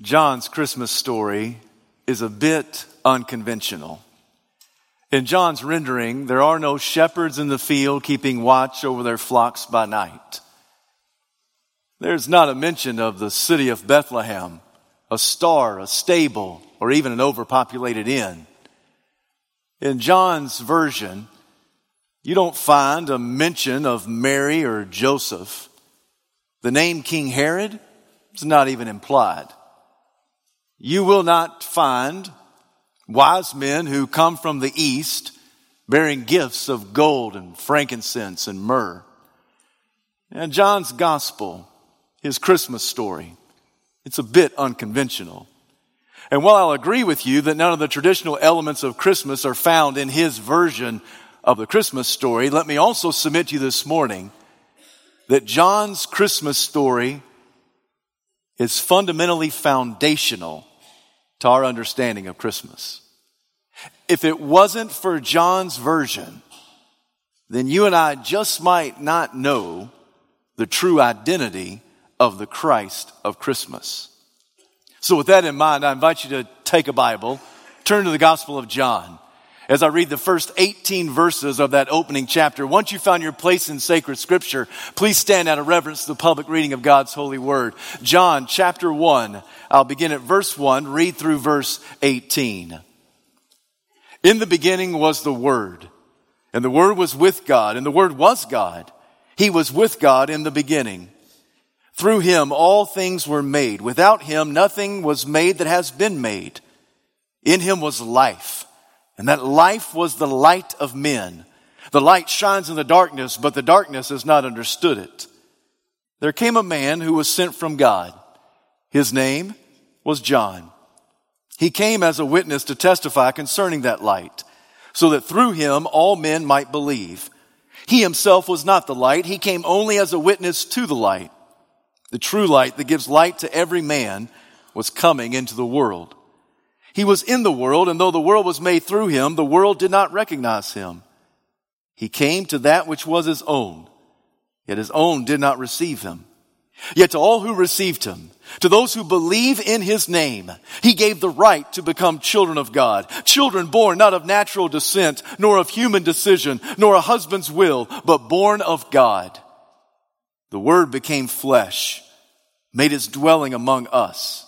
John's Christmas story is a bit unconventional. In John's rendering, there are no shepherds in the field keeping watch over their flocks by night. There's not a mention of the city of Bethlehem, a star, a stable, or even an overpopulated inn. In John's version, you don't find a mention of Mary or Joseph. The name King Herod is not even implied. You will not find wise men who come from the east bearing gifts of gold and frankincense and myrrh. And John's gospel, his Christmas story, it's a bit unconventional. And while I'll agree with you that none of the traditional elements of Christmas are found in his version of the Christmas story, let me also submit to you this morning that John's Christmas story is fundamentally foundational to our understanding of Christmas. If it wasn't for John's version, then you and I just might not know the true identity of the Christ of Christmas. So with that in mind, I invite you to take a Bible, turn to the Gospel of John. As I read the first 18 verses of that opening chapter, once you found your place in sacred scripture, please stand out of reverence to the public reading of God's holy word. John chapter 1, I'll begin at verse 1, read through verse 18. In the beginning was the Word, and the Word was with God, and the Word was God. He was with God in the beginning. Through him all things were made. Without him nothing was made that has been made. In him was life, and that life was the light of men. The light shines in the darkness, but the darkness has not understood it. There came a man who was sent from God. His name was John. He came as a witness to testify concerning that light, so that through him all men might believe. He himself was not the light. He came only as a witness to the light. The true light that gives light to every man was coming into the world. He was in the world, and though the world was made through him, the world did not recognize him. He came to that which was his own, yet his own did not receive him. Yet to all who received him, to those who believe in his name, he gave the right to become children of God. Children born not of natural descent, nor of human decision, nor a husband's will, but born of God. The word became flesh, made his dwelling among us.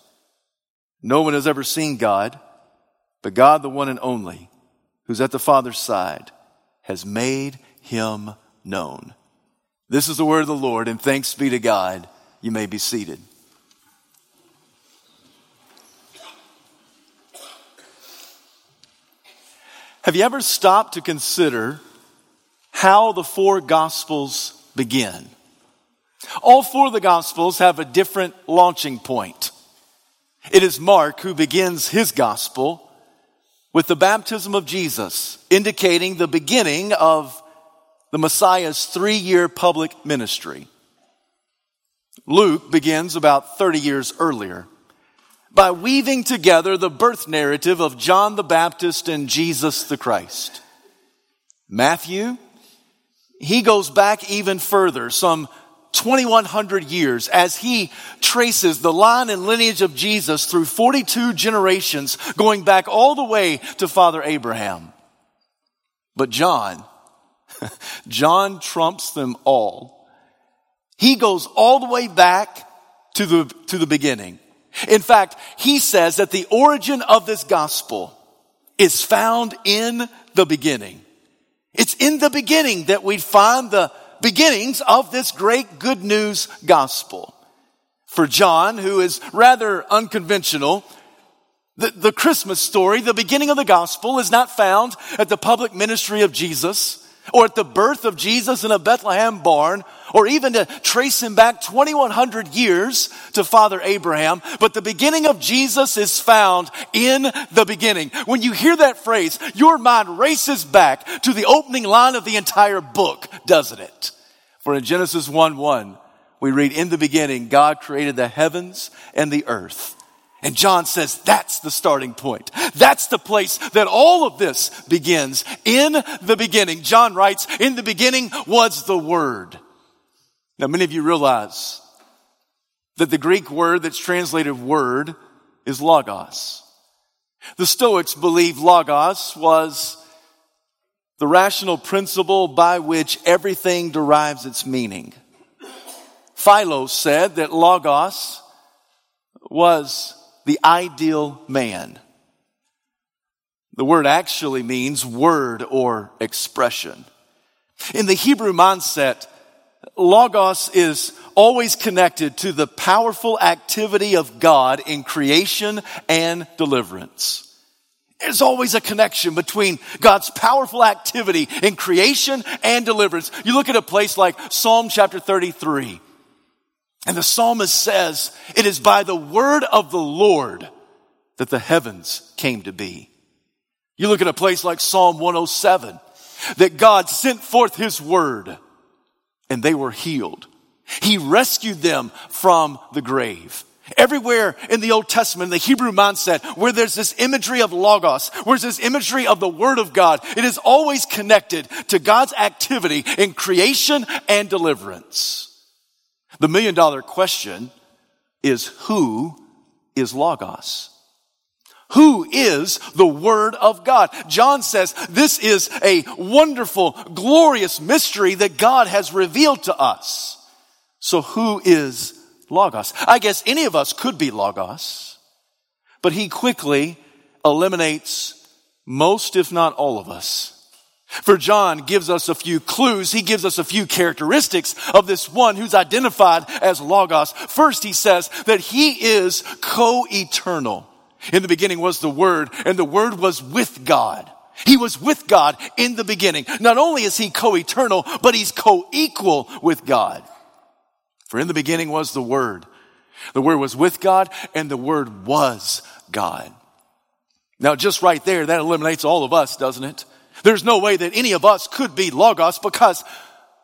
No one has ever seen God, but God, the one and only, who's at the Father's side, has made him known. This is the word of the Lord, and thanks be to God. You may be seated. Have you ever stopped to consider how the four Gospels begin? All four of the Gospels have a different launching point. It is Mark who begins his Gospel with the baptism of Jesus, indicating the beginning of the Messiah's three year public ministry. Luke begins about 30 years earlier by weaving together the birth narrative of John the Baptist and Jesus the Christ. Matthew, he goes back even further, some 2100 years, as he traces the line and lineage of Jesus through 42 generations, going back all the way to Father Abraham. But John, John trumps them all. He goes all the way back to the, to the beginning. In fact, he says that the origin of this gospel is found in the beginning. It's in the beginning that we find the beginnings of this great good news gospel. For John, who is rather unconventional, the, the Christmas story, the beginning of the gospel is not found at the public ministry of Jesus or at the birth of Jesus in a Bethlehem barn or even to trace him back 2100 years to Father Abraham, but the beginning of Jesus is found in the beginning. When you hear that phrase, your mind races back to the opening line of the entire book, doesn't it? For in Genesis 1 1, we read, In the beginning, God created the heavens and the earth. And John says that's the starting point. That's the place that all of this begins. In the beginning. John writes, in the beginning was the Word. Now, many of you realize that the Greek word that's translated word is logos. The Stoics believe logos was the rational principle by which everything derives its meaning. Philo said that logos was the ideal man. The word actually means word or expression. In the Hebrew mindset, Logos is always connected to the powerful activity of God in creation and deliverance. There's always a connection between God's powerful activity in creation and deliverance. You look at a place like Psalm chapter 33. And the psalmist says, it is by the word of the Lord that the heavens came to be. You look at a place like Psalm 107, that God sent forth his word and they were healed. He rescued them from the grave. Everywhere in the Old Testament, the Hebrew mindset, where there's this imagery of Logos, where's this imagery of the Word of God, it is always connected to God's activity in creation and deliverance. The million dollar question is who is Logos? Who is the Word of God? John says this is a wonderful, glorious mystery that God has revealed to us. So who is Logos? I guess any of us could be Logos, but he quickly eliminates most, if not all of us for John gives us a few clues. He gives us a few characteristics of this one who's identified as Logos. First, he says that he is co-eternal. In the beginning was the Word, and the Word was with God. He was with God in the beginning. Not only is he co-eternal, but he's co-equal with God. For in the beginning was the Word. The Word was with God, and the Word was God. Now, just right there, that eliminates all of us, doesn't it? There's no way that any of us could be Logos because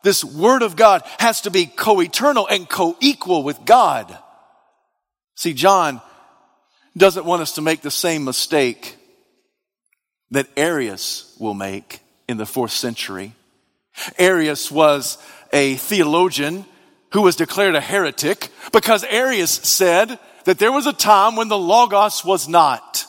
this Word of God has to be co-eternal and co-equal with God. See, John doesn't want us to make the same mistake that Arius will make in the fourth century. Arius was a theologian who was declared a heretic because Arius said that there was a time when the Logos was not.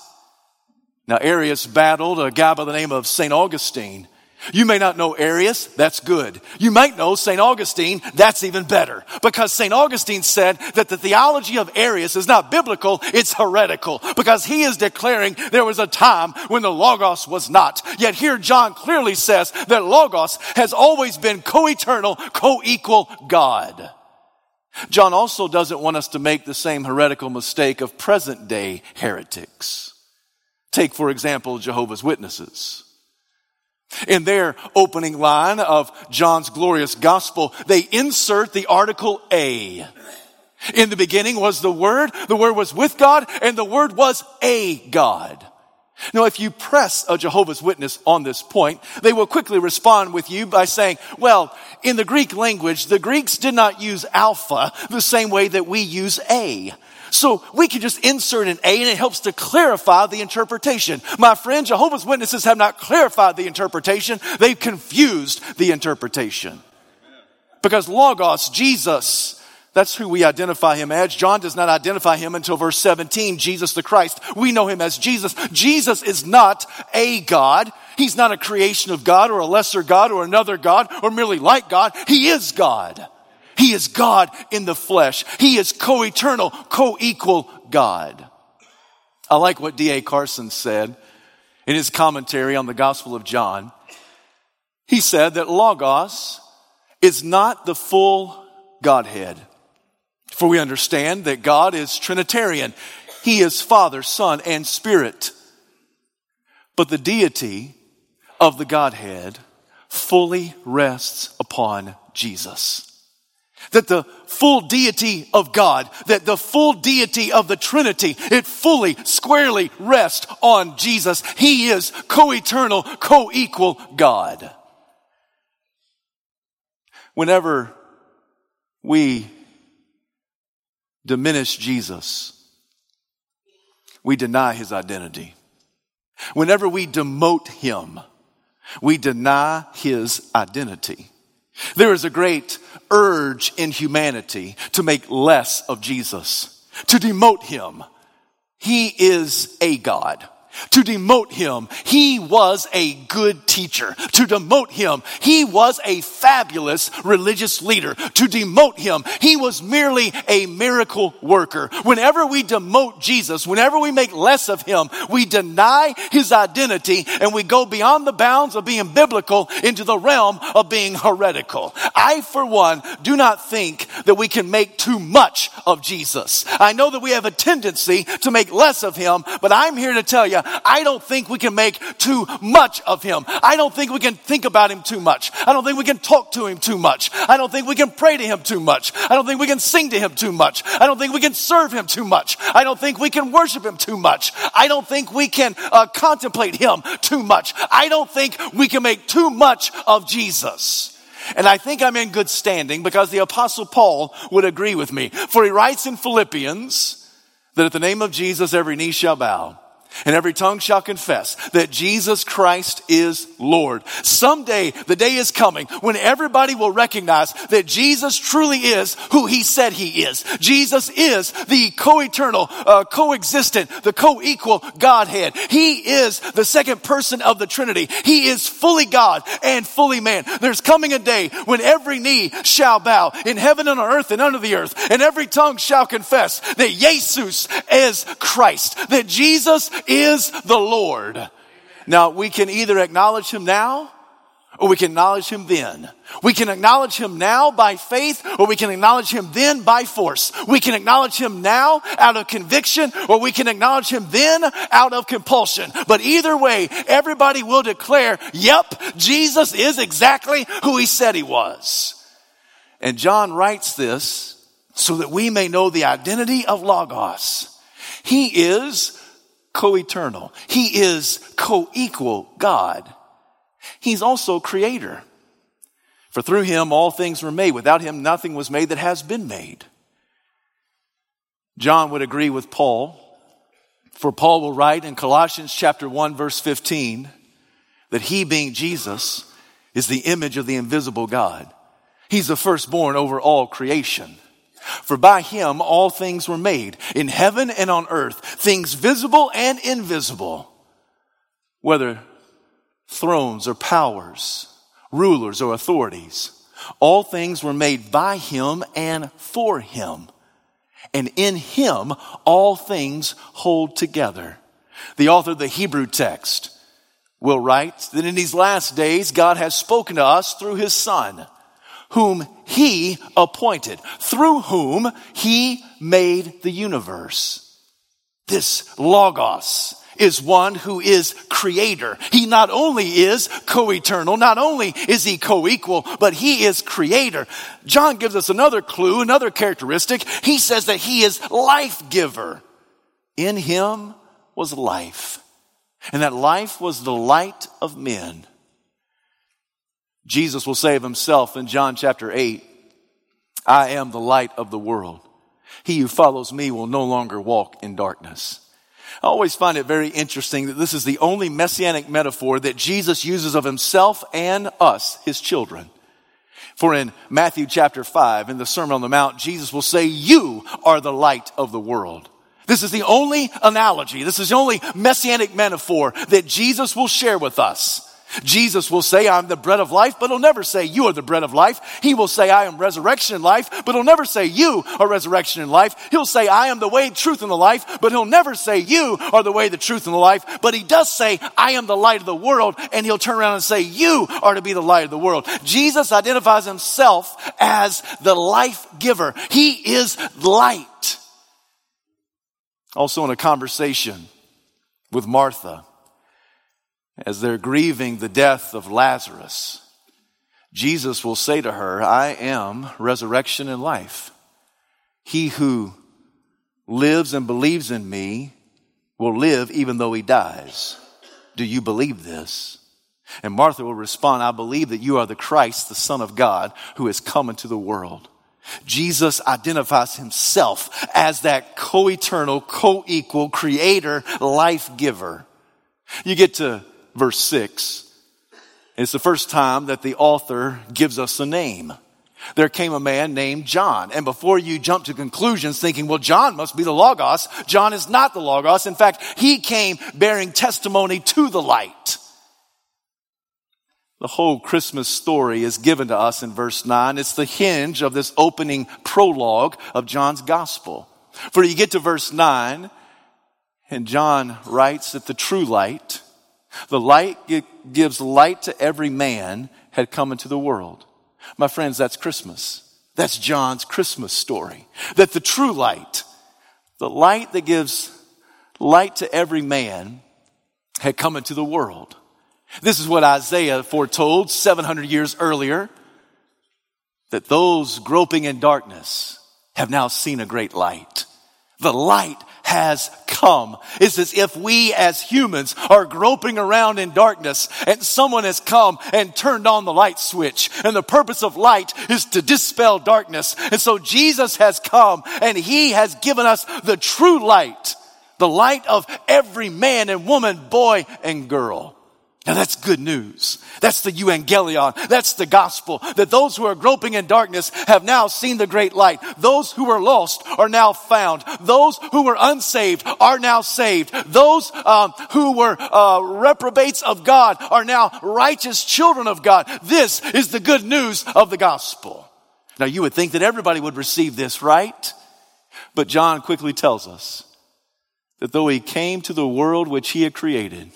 Now, Arius battled a guy by the name of St. Augustine. You may not know Arius, that's good. You might know St. Augustine, that's even better. Because St. Augustine said that the theology of Arius is not biblical, it's heretical. Because he is declaring there was a time when the Logos was not. Yet here John clearly says that Logos has always been co-eternal, co-equal God. John also doesn't want us to make the same heretical mistake of present day heretics. Take, for example, Jehovah's Witnesses. In their opening line of John's glorious gospel, they insert the article A. In the beginning was the Word, the Word was with God, and the Word was a God. Now, if you press a Jehovah's Witness on this point, they will quickly respond with you by saying, well, in the Greek language, the Greeks did not use alpha the same way that we use A. So we can just insert an A and it helps to clarify the interpretation. My friend, Jehovah's Witnesses have not clarified the interpretation. They've confused the interpretation. Because Logos, Jesus, that's who we identify him as. John does not identify him until verse 17, Jesus the Christ. We know him as Jesus. Jesus is not a God. He's not a creation of God or a lesser God or another God or merely like God. He is God. He is God in the flesh. He is co-eternal, co-equal God. I like what D.A. Carson said in his commentary on the Gospel of John. He said that Logos is not the full Godhead. For we understand that God is Trinitarian. He is Father, Son, and Spirit. But the deity of the Godhead fully rests upon Jesus. that the full deity of God, that the full deity of the Trinity, it fully, squarely rests on Jesus. He is co-eternal, co-equal God. Whenever we diminish Jesus, we deny his identity. Whenever we demote him, we deny his identity. There is a great urge in humanity to make less of Jesus, to demote him. He is a God to demote him. He was a good teacher. To demote him, he was a fabulous religious leader. To demote him, he was merely a miracle worker. Whenever we demote Jesus, whenever we make less of him, we deny his identity and we go beyond the bounds of being biblical into the realm of being heretical. I, for one, do not think that we can make too much of Jesus. I know that we have a tendency to make less of him, but I'm here to tell you, I don't think we can make too much of him. I don't think we can think about him too much. I don't think we can talk to him too much. I don't think we can pray to him too much. I don't think we can sing to him too much. I don't think we can serve him too much. I don't think we can worship him too much. I don't think we can uh, contemplate him too much. I don't think we can make too much of Jesus. And I think I'm in good standing because the apostle Paul would agree with me. For he writes in Philippians that at the name of Jesus every knee shall bow and every tongue shall confess that Jesus Christ is Lord. Someday the day is coming when everybody will recognize that Jesus truly is who he said he is. Jesus is the co-eternal, uh, co-existent, the co-equal Godhead. He is the second person of the Trinity. He is fully God and fully man. There's coming a day when every knee shall bow in heaven and on earth and under the earth and every tongue shall confess that Jesus is Christ, that Jesus is the Lord. Now, we can either acknowledge him now or we can acknowledge him then. We can acknowledge him now by faith or we can acknowledge him then by force. We can acknowledge him now out of conviction or we can acknowledge him then out of compulsion. But either way, everybody will declare, yep, Jesus is exactly who he said he was. And John writes this so that we may know the identity of Logos. He is co-eternal. He is co-equal God. He's also creator. For through him all things were made. Without him nothing was made that has been made. John would agree with Paul. For Paul will write in Colossians chapter 1 verse 15 that he being Jesus is the image of the invisible God. He's the firstborn over all creation. For by him all things were made, in heaven and on earth, things visible and invisible, whether thrones or powers, rulers or authorities. All things were made by him and for him. And in him all things hold together. The author of the Hebrew text will write that in these last days God has spoken to us through his son whom he appointed, through whom he made the universe. This Logos is one who is creator. He not only is co-eternal, not only is he co-equal, but he is creator. John gives us another clue, another characteristic. He says that he is life giver. In him was life. And that life was the light of men. Jesus will say of himself in John chapter 8, I am the light of the world. He who follows me will no longer walk in darkness. I always find it very interesting that this is the only messianic metaphor that Jesus uses of himself and us, his children. For in Matthew chapter 5, in the Sermon on the Mount, Jesus will say, You are the light of the world. This is the only analogy, this is the only messianic metaphor that Jesus will share with us. Jesus will say, I'm the bread of life, but he'll never say, You are the bread of life. He will say, I am resurrection and life, but he'll never say, You are resurrection and life. He'll say, I am the way, truth, and the life, but he'll never say, You are the way, the truth, and the life. But he does say, I am the light of the world, and he'll turn around and say, You are to be the light of the world. Jesus identifies himself as the life giver. He is light. Also, in a conversation with Martha, as they're grieving the death of Lazarus, Jesus will say to her, I am resurrection and life. He who lives and believes in me will live even though he dies. Do you believe this? And Martha will respond, I believe that you are the Christ, the Son of God, who has come into the world. Jesus identifies himself as that co-eternal, co-equal creator, life giver. You get to verse six. It's the first time that the author gives us a name. There came a man named John. And before you jump to conclusions thinking, well, John must be the Logos, John is not the Logos. In fact, he came bearing testimony to the light. The whole Christmas story is given to us in verse 9. It's the hinge of this opening prologue of John's gospel. For you get to verse 9, and John writes that the true light, the light gives light to every man, had come into the world. My friends, that's Christmas. That's John's Christmas story. That the true light, the light that gives light to every man, had come into the world. This is what Isaiah foretold 700 years earlier that those groping in darkness have now seen a great light. The light has come. It's as if we as humans are groping around in darkness and someone has come and turned on the light switch. And the purpose of light is to dispel darkness. And so Jesus has come and he has given us the true light, the light of every man and woman, boy and girl. Now that's good news. That's the evangelion. That's the gospel that those who are groping in darkness have now seen the great light. Those who were lost are now found. Those who were unsaved are now saved. Those um, who were uh, reprobates of God are now righteous children of God. This is the good news of the gospel. Now you would think that everybody would receive this, right? But John quickly tells us that though he came to the world which he had created,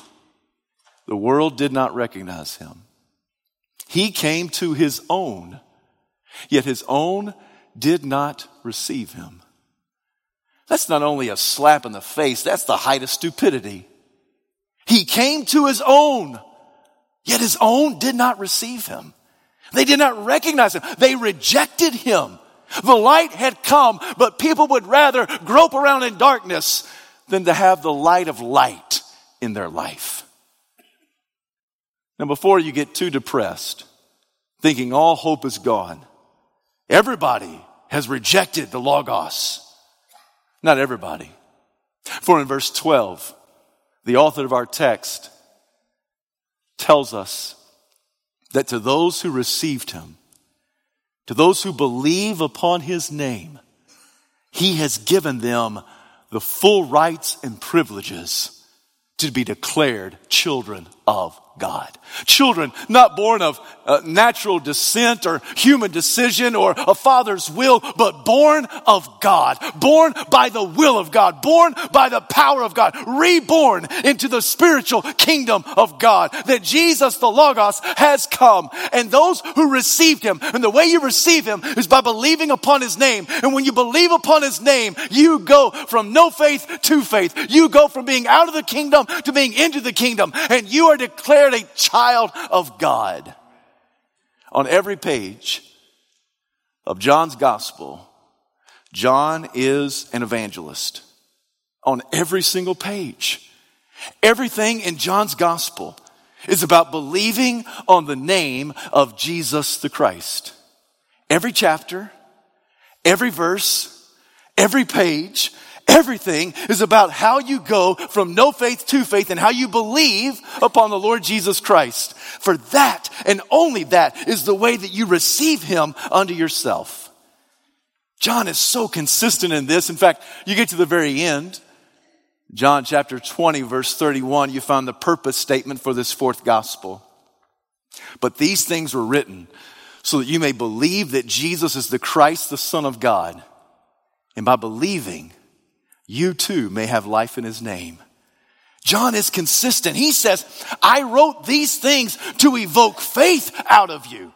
the world did not recognize him. He came to his own, yet his own did not receive him. That's not only a slap in the face, that's the height of stupidity. He came to his own, yet his own did not receive him. They did not recognize him. They rejected him. The light had come, but people would rather grope around in darkness than to have the light of light in their life. Now, before you get too depressed, thinking all hope is gone, everybody has rejected the Logos. Not everybody. For in verse 12, the author of our text tells us that to those who received him, to those who believe upon his name, he has given them the full rights and privileges to be declared children of God. Children not born of uh, natural descent or human decision or a father's will, but born of God, born by the will of God, born by the power of God, reborn into the spiritual kingdom of God. That Jesus, the Logos, has come. And those who received him, and the way you receive him is by believing upon his name. And when you believe upon his name, you go from no faith to faith. You go from being out of the kingdom to being into the kingdom. And you are declared a child of God. On every page of John's gospel, John is an evangelist. On every single page. Everything in John's gospel is about believing on the name of Jesus the Christ. Every chapter, every verse, every page Everything is about how you go from no faith to faith and how you believe upon the Lord Jesus Christ. For that and only that is the way that you receive Him unto yourself. John is so consistent in this. In fact, you get to the very end, John chapter 20, verse 31, you find the purpose statement for this fourth gospel. But these things were written so that you may believe that Jesus is the Christ, the Son of God. And by believing, you too may have life in his name. John is consistent. He says, I wrote these things to evoke faith out of you.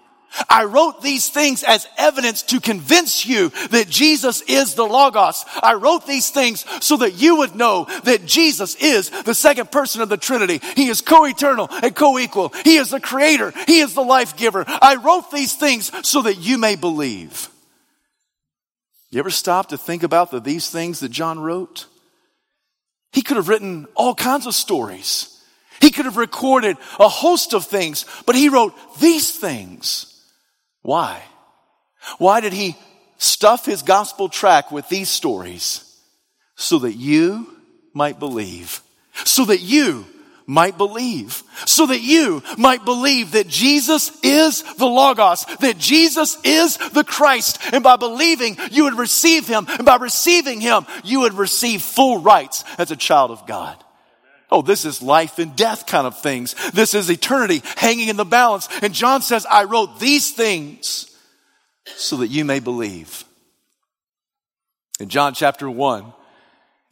I wrote these things as evidence to convince you that Jesus is the Logos. I wrote these things so that you would know that Jesus is the second person of the Trinity. He is co-eternal and co-equal. He is the creator. He is the life giver. I wrote these things so that you may believe. You ever stop to think about the, these things that John wrote? He could have written all kinds of stories. He could have recorded a host of things, but he wrote these things. Why? Why did he stuff his gospel track with these stories? So that you might believe. So that you might believe. So that you might believe that Jesus is the Logos, that Jesus is the Christ. And by believing, you would receive him. And by receiving him, you would receive full rights as a child of God. Oh, this is life and death kind of things. This is eternity hanging in the balance. And John says, I wrote these things so that you may believe. In John chapter 1,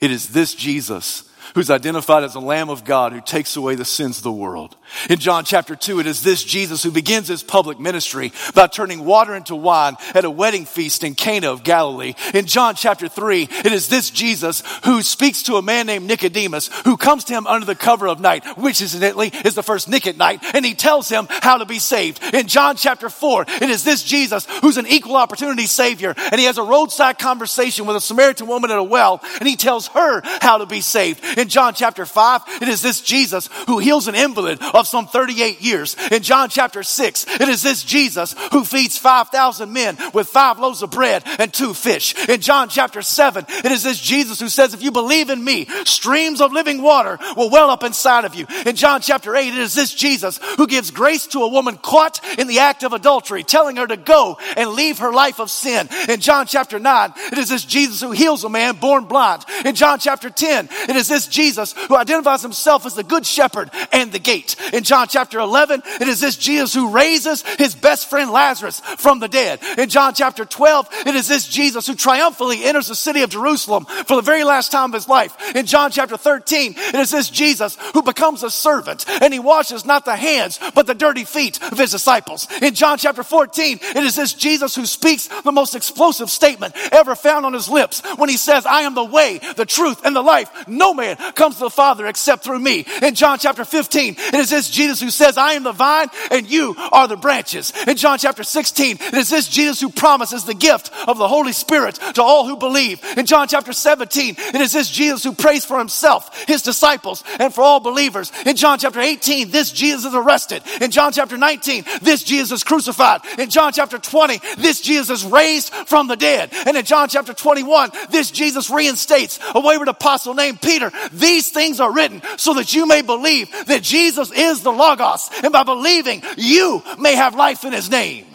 it is this Jesus who's identified as the Lamb of God who takes away the sins of the world. In John chapter 2, it is this Jesus who begins his public ministry by turning water into wine at a wedding feast in Cana of Galilee. In John chapter 3, it is this Jesus who speaks to a man named Nicodemus who comes to him under the cover of night, which incidentally is the first Nick at night, and he tells him how to be saved. In John chapter 4, it is this Jesus who's an equal opportunity savior, and he has a roadside conversation with a Samaritan woman at a well, and he tells her how to be saved. In John chapter 5, it is this Jesus who heals an invalid of some 38 years. In John chapter 6, it is this Jesus who feeds 5,000 men with five loaves of bread and two fish. In John chapter 7, it is this Jesus who says, if you believe in me, streams of living water will well up inside of you. In John chapter 8, it is this Jesus who gives grace to a woman caught in the act of adultery, telling her to go and leave her life of sin. In John chapter 9, it is this Jesus who heals a man born blind. In John chapter 10, it is this Jesus who identifies himself as the good shepherd and the gate. In John chapter 11, it is this Jesus who raises his best friend Lazarus from the dead. In John chapter 12, it is this Jesus who triumphantly enters the city of Jerusalem for the very last time of his life. In John chapter 13, it is this Jesus who becomes a servant and he washes not the hands, but the dirty feet of his disciples. In John chapter 14, it is this Jesus who speaks the most explosive statement ever found on his lips when he says, I am the way, the truth, and the life. No man comes to the Father except through me. In John chapter 15, it is this Jesus who says, I am the vine and you are the branches. In John chapter 16, it is this Jesus who promises the gift of the Holy Spirit to all who believe. In John chapter 17, it is this Jesus who prays for himself, his disciples, and for all believers. In John chapter 18, this Jesus is arrested. In John chapter 19, this Jesus is crucified. In John chapter 20, this Jesus is raised from the dead. And in John chapter 21, this Jesus reinstates a wayward apostle named Peter. These things are written so that you may believe that Jesus is the Logos. And by believing, you may have life in his name.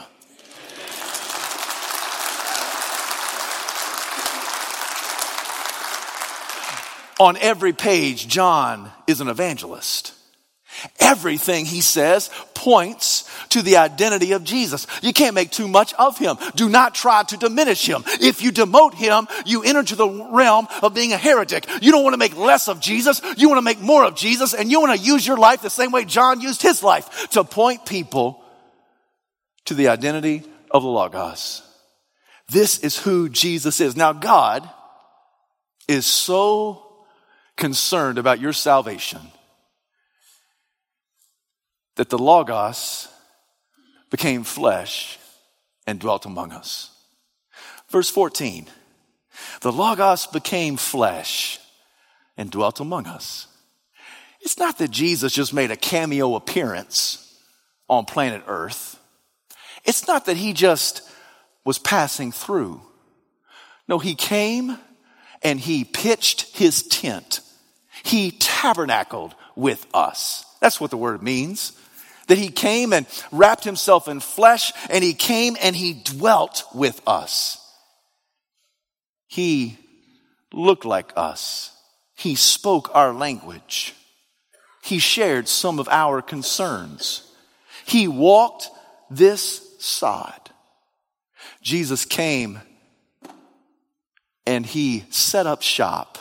On every page, John is an evangelist. Everything he says points to the identity of Jesus. You can't make too much of him. Do not try to diminish him. If you demote him, you enter into the realm of being a heretic. You don't want to make less of Jesus. You want to make more of Jesus and you want to use your life the same way John used his life to point people to the identity of the Logos. This is who Jesus is. Now God is so concerned about your salvation that the Logos became flesh and dwelt among us. Verse 14 The Logos became flesh and dwelt among us. It's not that Jesus just made a cameo appearance on planet Earth. It's not that he just was passing through. No, he came and he pitched his tent. He tabernacled with us. That's what the word means that he came and wrapped himself in flesh and he came and he dwelt with us. He looked like us. He spoke our language. He shared some of our concerns. He walked this side. Jesus came and he set up shop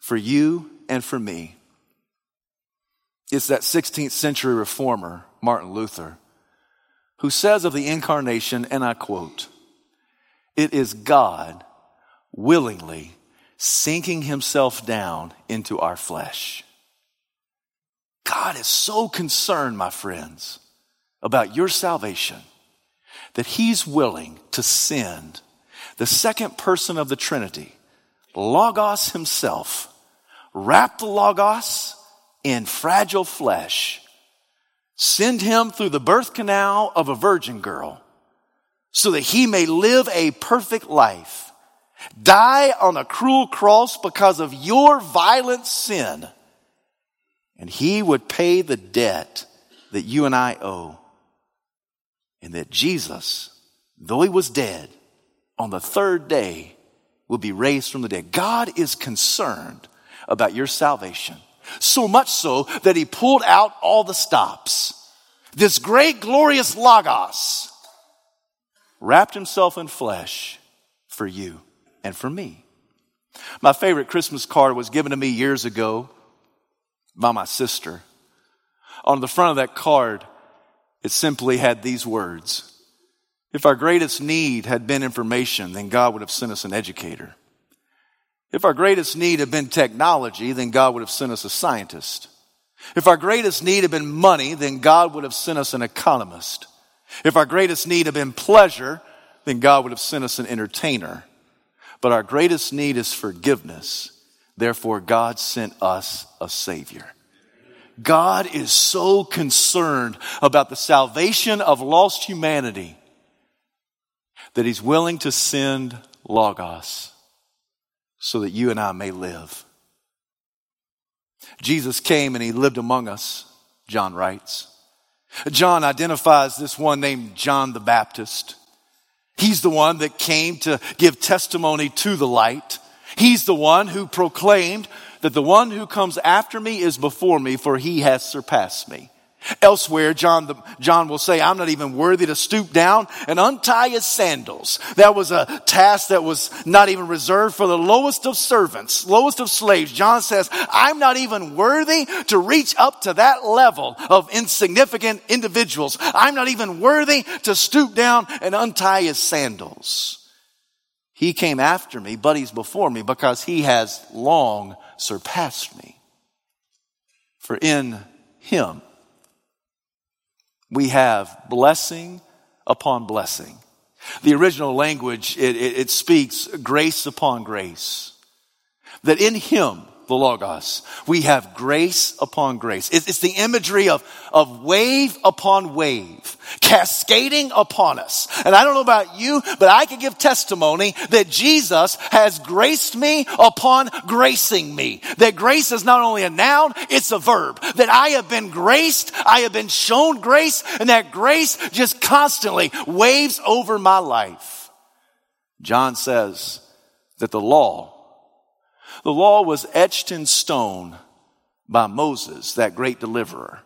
for you and for me. It's that 16th century reformer, Martin Luther, who says of the incarnation, and I quote, it is God willingly sinking himself down into our flesh. God is so concerned, my friends, about your salvation that he's willing to send the second person of the Trinity, Logos himself, wrap the Logos in fragile flesh, send him through the birth canal of a virgin girl so that he may live a perfect life, die on a cruel cross because of your violent sin, and he would pay the debt that you and I owe. And that Jesus, though he was dead, on the third day will be raised from the dead. God is concerned about your salvation. So much so that he pulled out all the stops. This great glorious Logos wrapped himself in flesh for you and for me. My favorite Christmas card was given to me years ago by my sister. On the front of that card, it simply had these words. If our greatest need had been information, then God would have sent us an educator. If our greatest need had been technology, then God would have sent us a scientist. If our greatest need had been money, then God would have sent us an economist. If our greatest need had been pleasure, then God would have sent us an entertainer. But our greatest need is forgiveness. Therefore, God sent us a Savior. God is so concerned about the salvation of lost humanity that He's willing to send Logos so that you and I may live. Jesus came and He lived among us, John writes. John identifies this one named John the Baptist. He's the one that came to give testimony to the light. He's the one who proclaimed that the one who comes after me is before me, for he has surpassed me. Elsewhere, John, the, John will say, I'm not even worthy to stoop down and untie his sandals. That was a task that was not even reserved for the lowest of servants, lowest of slaves. John says, I'm not even worthy to reach up to that level of insignificant individuals. I'm not even worthy to stoop down and untie his sandals. He came after me, but he's before me because he has long surpassed me. For in him, we have blessing upon blessing. The original language, it, it, it, speaks grace upon grace. That in Him, the Logos. We have grace upon grace. It's the imagery of, of wave upon wave, cascading upon us. And I don't know about you, but I can give testimony that Jesus has graced me upon gracing me. That grace is not only a noun, it's a verb. That I have been graced, I have been shown grace, and that grace just constantly waves over my life. John says that the law the law was etched in stone by Moses, that great deliverer.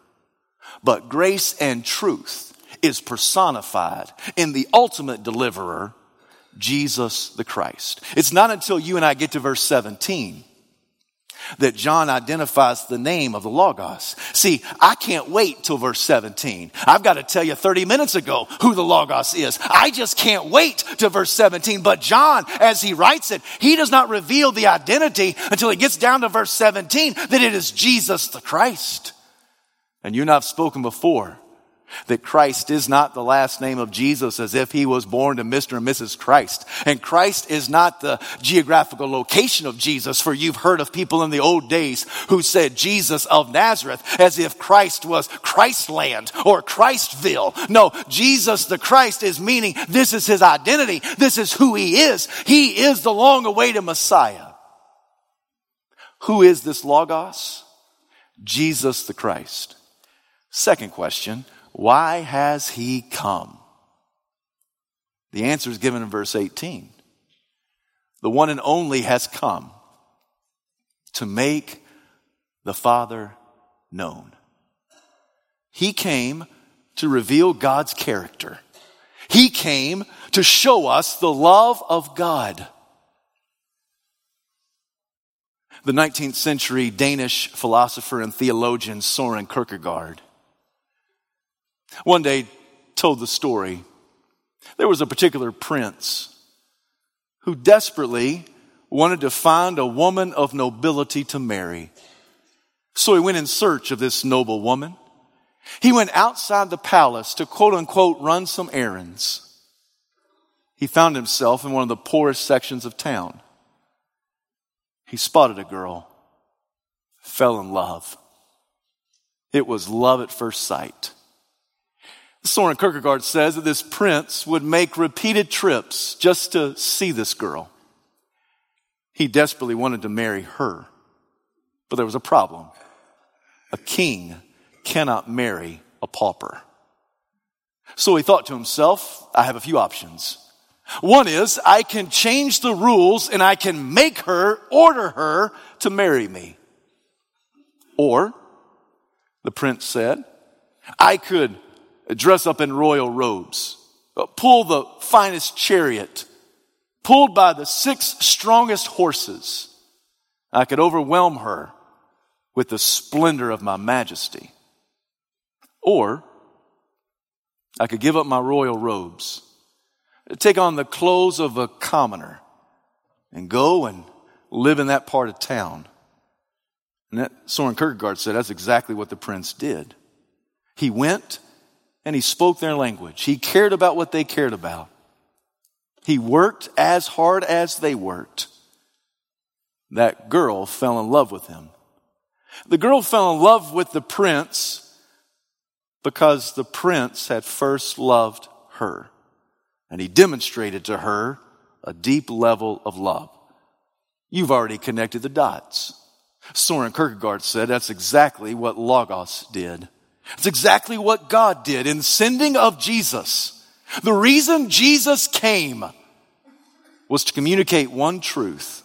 But grace and truth is personified in the ultimate deliverer, Jesus the Christ. It's not until you and I get to verse 17 that John identifies the name of the Logos. See, I can't wait till verse 17. I've got to tell you 30 minutes ago who the Logos is. I just can't wait to verse 17. But John, as he writes it, he does not reveal the identity until he gets down to verse 17 that it is Jesus the Christ. And you and I have spoken before that Christ is not the last name of Jesus as if he was born to Mr. and Mrs. Christ. And Christ is not the geographical location of Jesus, for you've heard of people in the old days who said Jesus of Nazareth as if Christ was Christland or Christville. No, Jesus the Christ is meaning this is his identity. This is who he is. He is the long awaited Messiah. Who is this Logos? Jesus the Christ. Second question, why has he come? The answer is given in verse 18. The one and only has come to make the Father known. He came to reveal God's character. He came to show us the love of God. The 19th century Danish philosopher and theologian Soren Kierkegaard one day told the story. There was a particular prince who desperately wanted to find a woman of nobility to marry. So he went in search of this noble woman. He went outside the palace to quote unquote run some errands. He found himself in one of the poorest sections of town. He spotted a girl, fell in love. It was love at first sight. Soren Kierkegaard says that this prince would make repeated trips just to see this girl. He desperately wanted to marry her, but there was a problem. A king cannot marry a pauper. So he thought to himself, I have a few options. One is I can change the rules and I can make her, order her to marry me. Or, the prince said, I could dress up in royal robes, uh, pull the finest chariot, pulled by the six strongest horses. I could overwhelm her with the splendor of my majesty. Or I could give up my royal robes, take on the clothes of a commoner, and go and live in that part of town. And that Soren Kierkegaard said that's exactly what the prince did. He went and he spoke their language. He cared about what they cared about. He worked as hard as they worked. That girl fell in love with him. The girl fell in love with the prince because the prince had first loved her. And he demonstrated to her a deep level of love. You've already connected the dots. Soren Kierkegaard said that's exactly what Logos did. It's exactly what God did in sending of Jesus. The reason Jesus came was to communicate one truth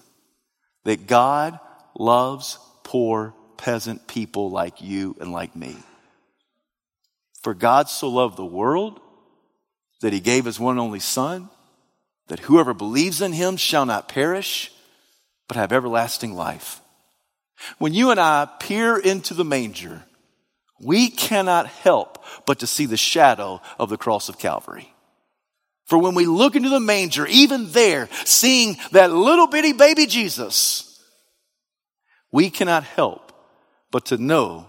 that God loves poor peasant people like you and like me. For God so loved the world that he gave his one and only Son, that whoever believes in him shall not perish, but have everlasting life. When you and I peer into the manger, we cannot help but to see the shadow of the cross of Calvary. For when we look into the manger, even there, seeing that little bitty baby Jesus, we cannot help but to know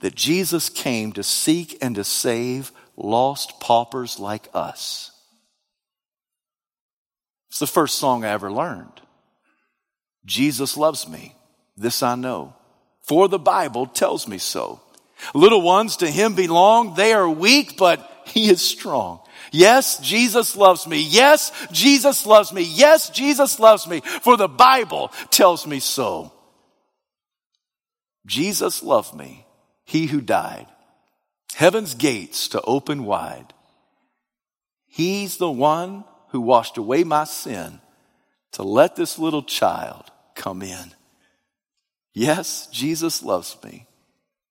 that Jesus came to seek and to save lost paupers like us. It's the first song I ever learned. Jesus loves me. This I know. For the Bible tells me so. Little ones to him belong. They are weak, but he is strong. Yes, Jesus loves me. Yes, Jesus loves me. Yes, Jesus loves me. For the Bible tells me so. Jesus loved me, he who died. Heaven's gates to open wide. He's the one who washed away my sin to let this little child come in. Yes, Jesus loves me.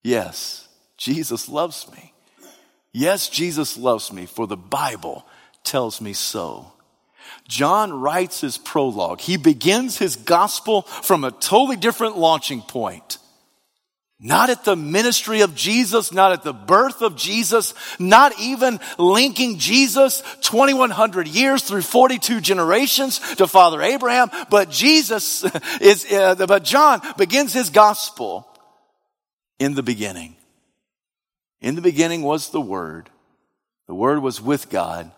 Yes, Jesus loves me. Yes, Jesus loves me, for the Bible tells me so. John writes his prologue. He begins his gospel from a totally different launching point. Not at the ministry of Jesus, not at the birth of Jesus, not even linking Jesus 2100 years through 42 generations to Father Abraham, but Jesus is, uh, but John begins his gospel in the beginning. In the beginning was the Word. The Word was with God.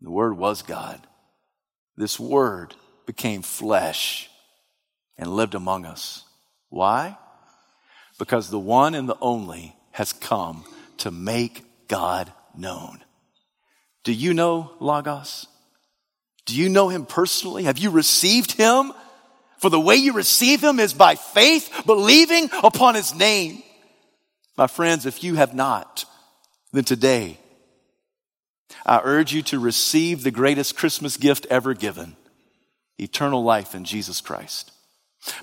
The Word was God. This Word became flesh and lived among us. Why? Because the one and the only has come to make God known. Do you know Logos? Do you know him personally? Have you received him? For the way you receive him is by faith, believing upon his name. My friends, if you have not, then today, I urge you to receive the greatest Christmas gift ever given eternal life in Jesus Christ.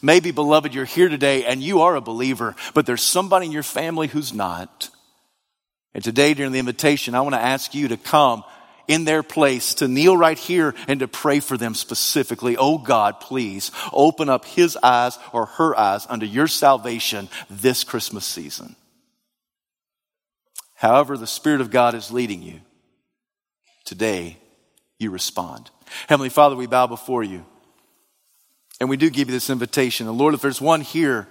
Maybe, beloved, you're here today and you are a believer, but there's somebody in your family who's not. And today, during the invitation, I want to ask you to come in their place, to kneel right here and to pray for them specifically. Oh God, please open up his eyes or her eyes unto your salvation this Christmas season. However, the Spirit of God is leading you, today you respond. Heavenly Father, we bow before you. And we do give you this invitation. And Lord, if there's one here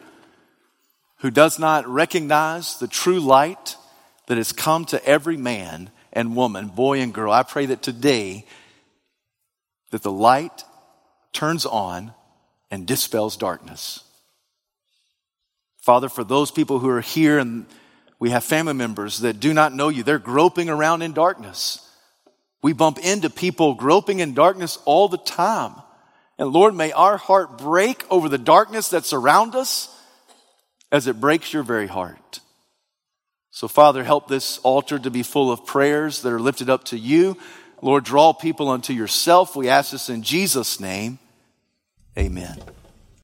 who does not recognize the true light that has come to every man and woman, boy and girl, I pray that today that the light turns on and dispels darkness. Father, for those people who are here and we have family members that do not know you, they're groping around in darkness. We bump into people groping in darkness all the time. And Lord, may our heart break over the darkness that surrounds us as it breaks your very heart. So, Father, help this altar to be full of prayers that are lifted up to you. Lord, draw people unto yourself. We ask this in Jesus' name. Amen.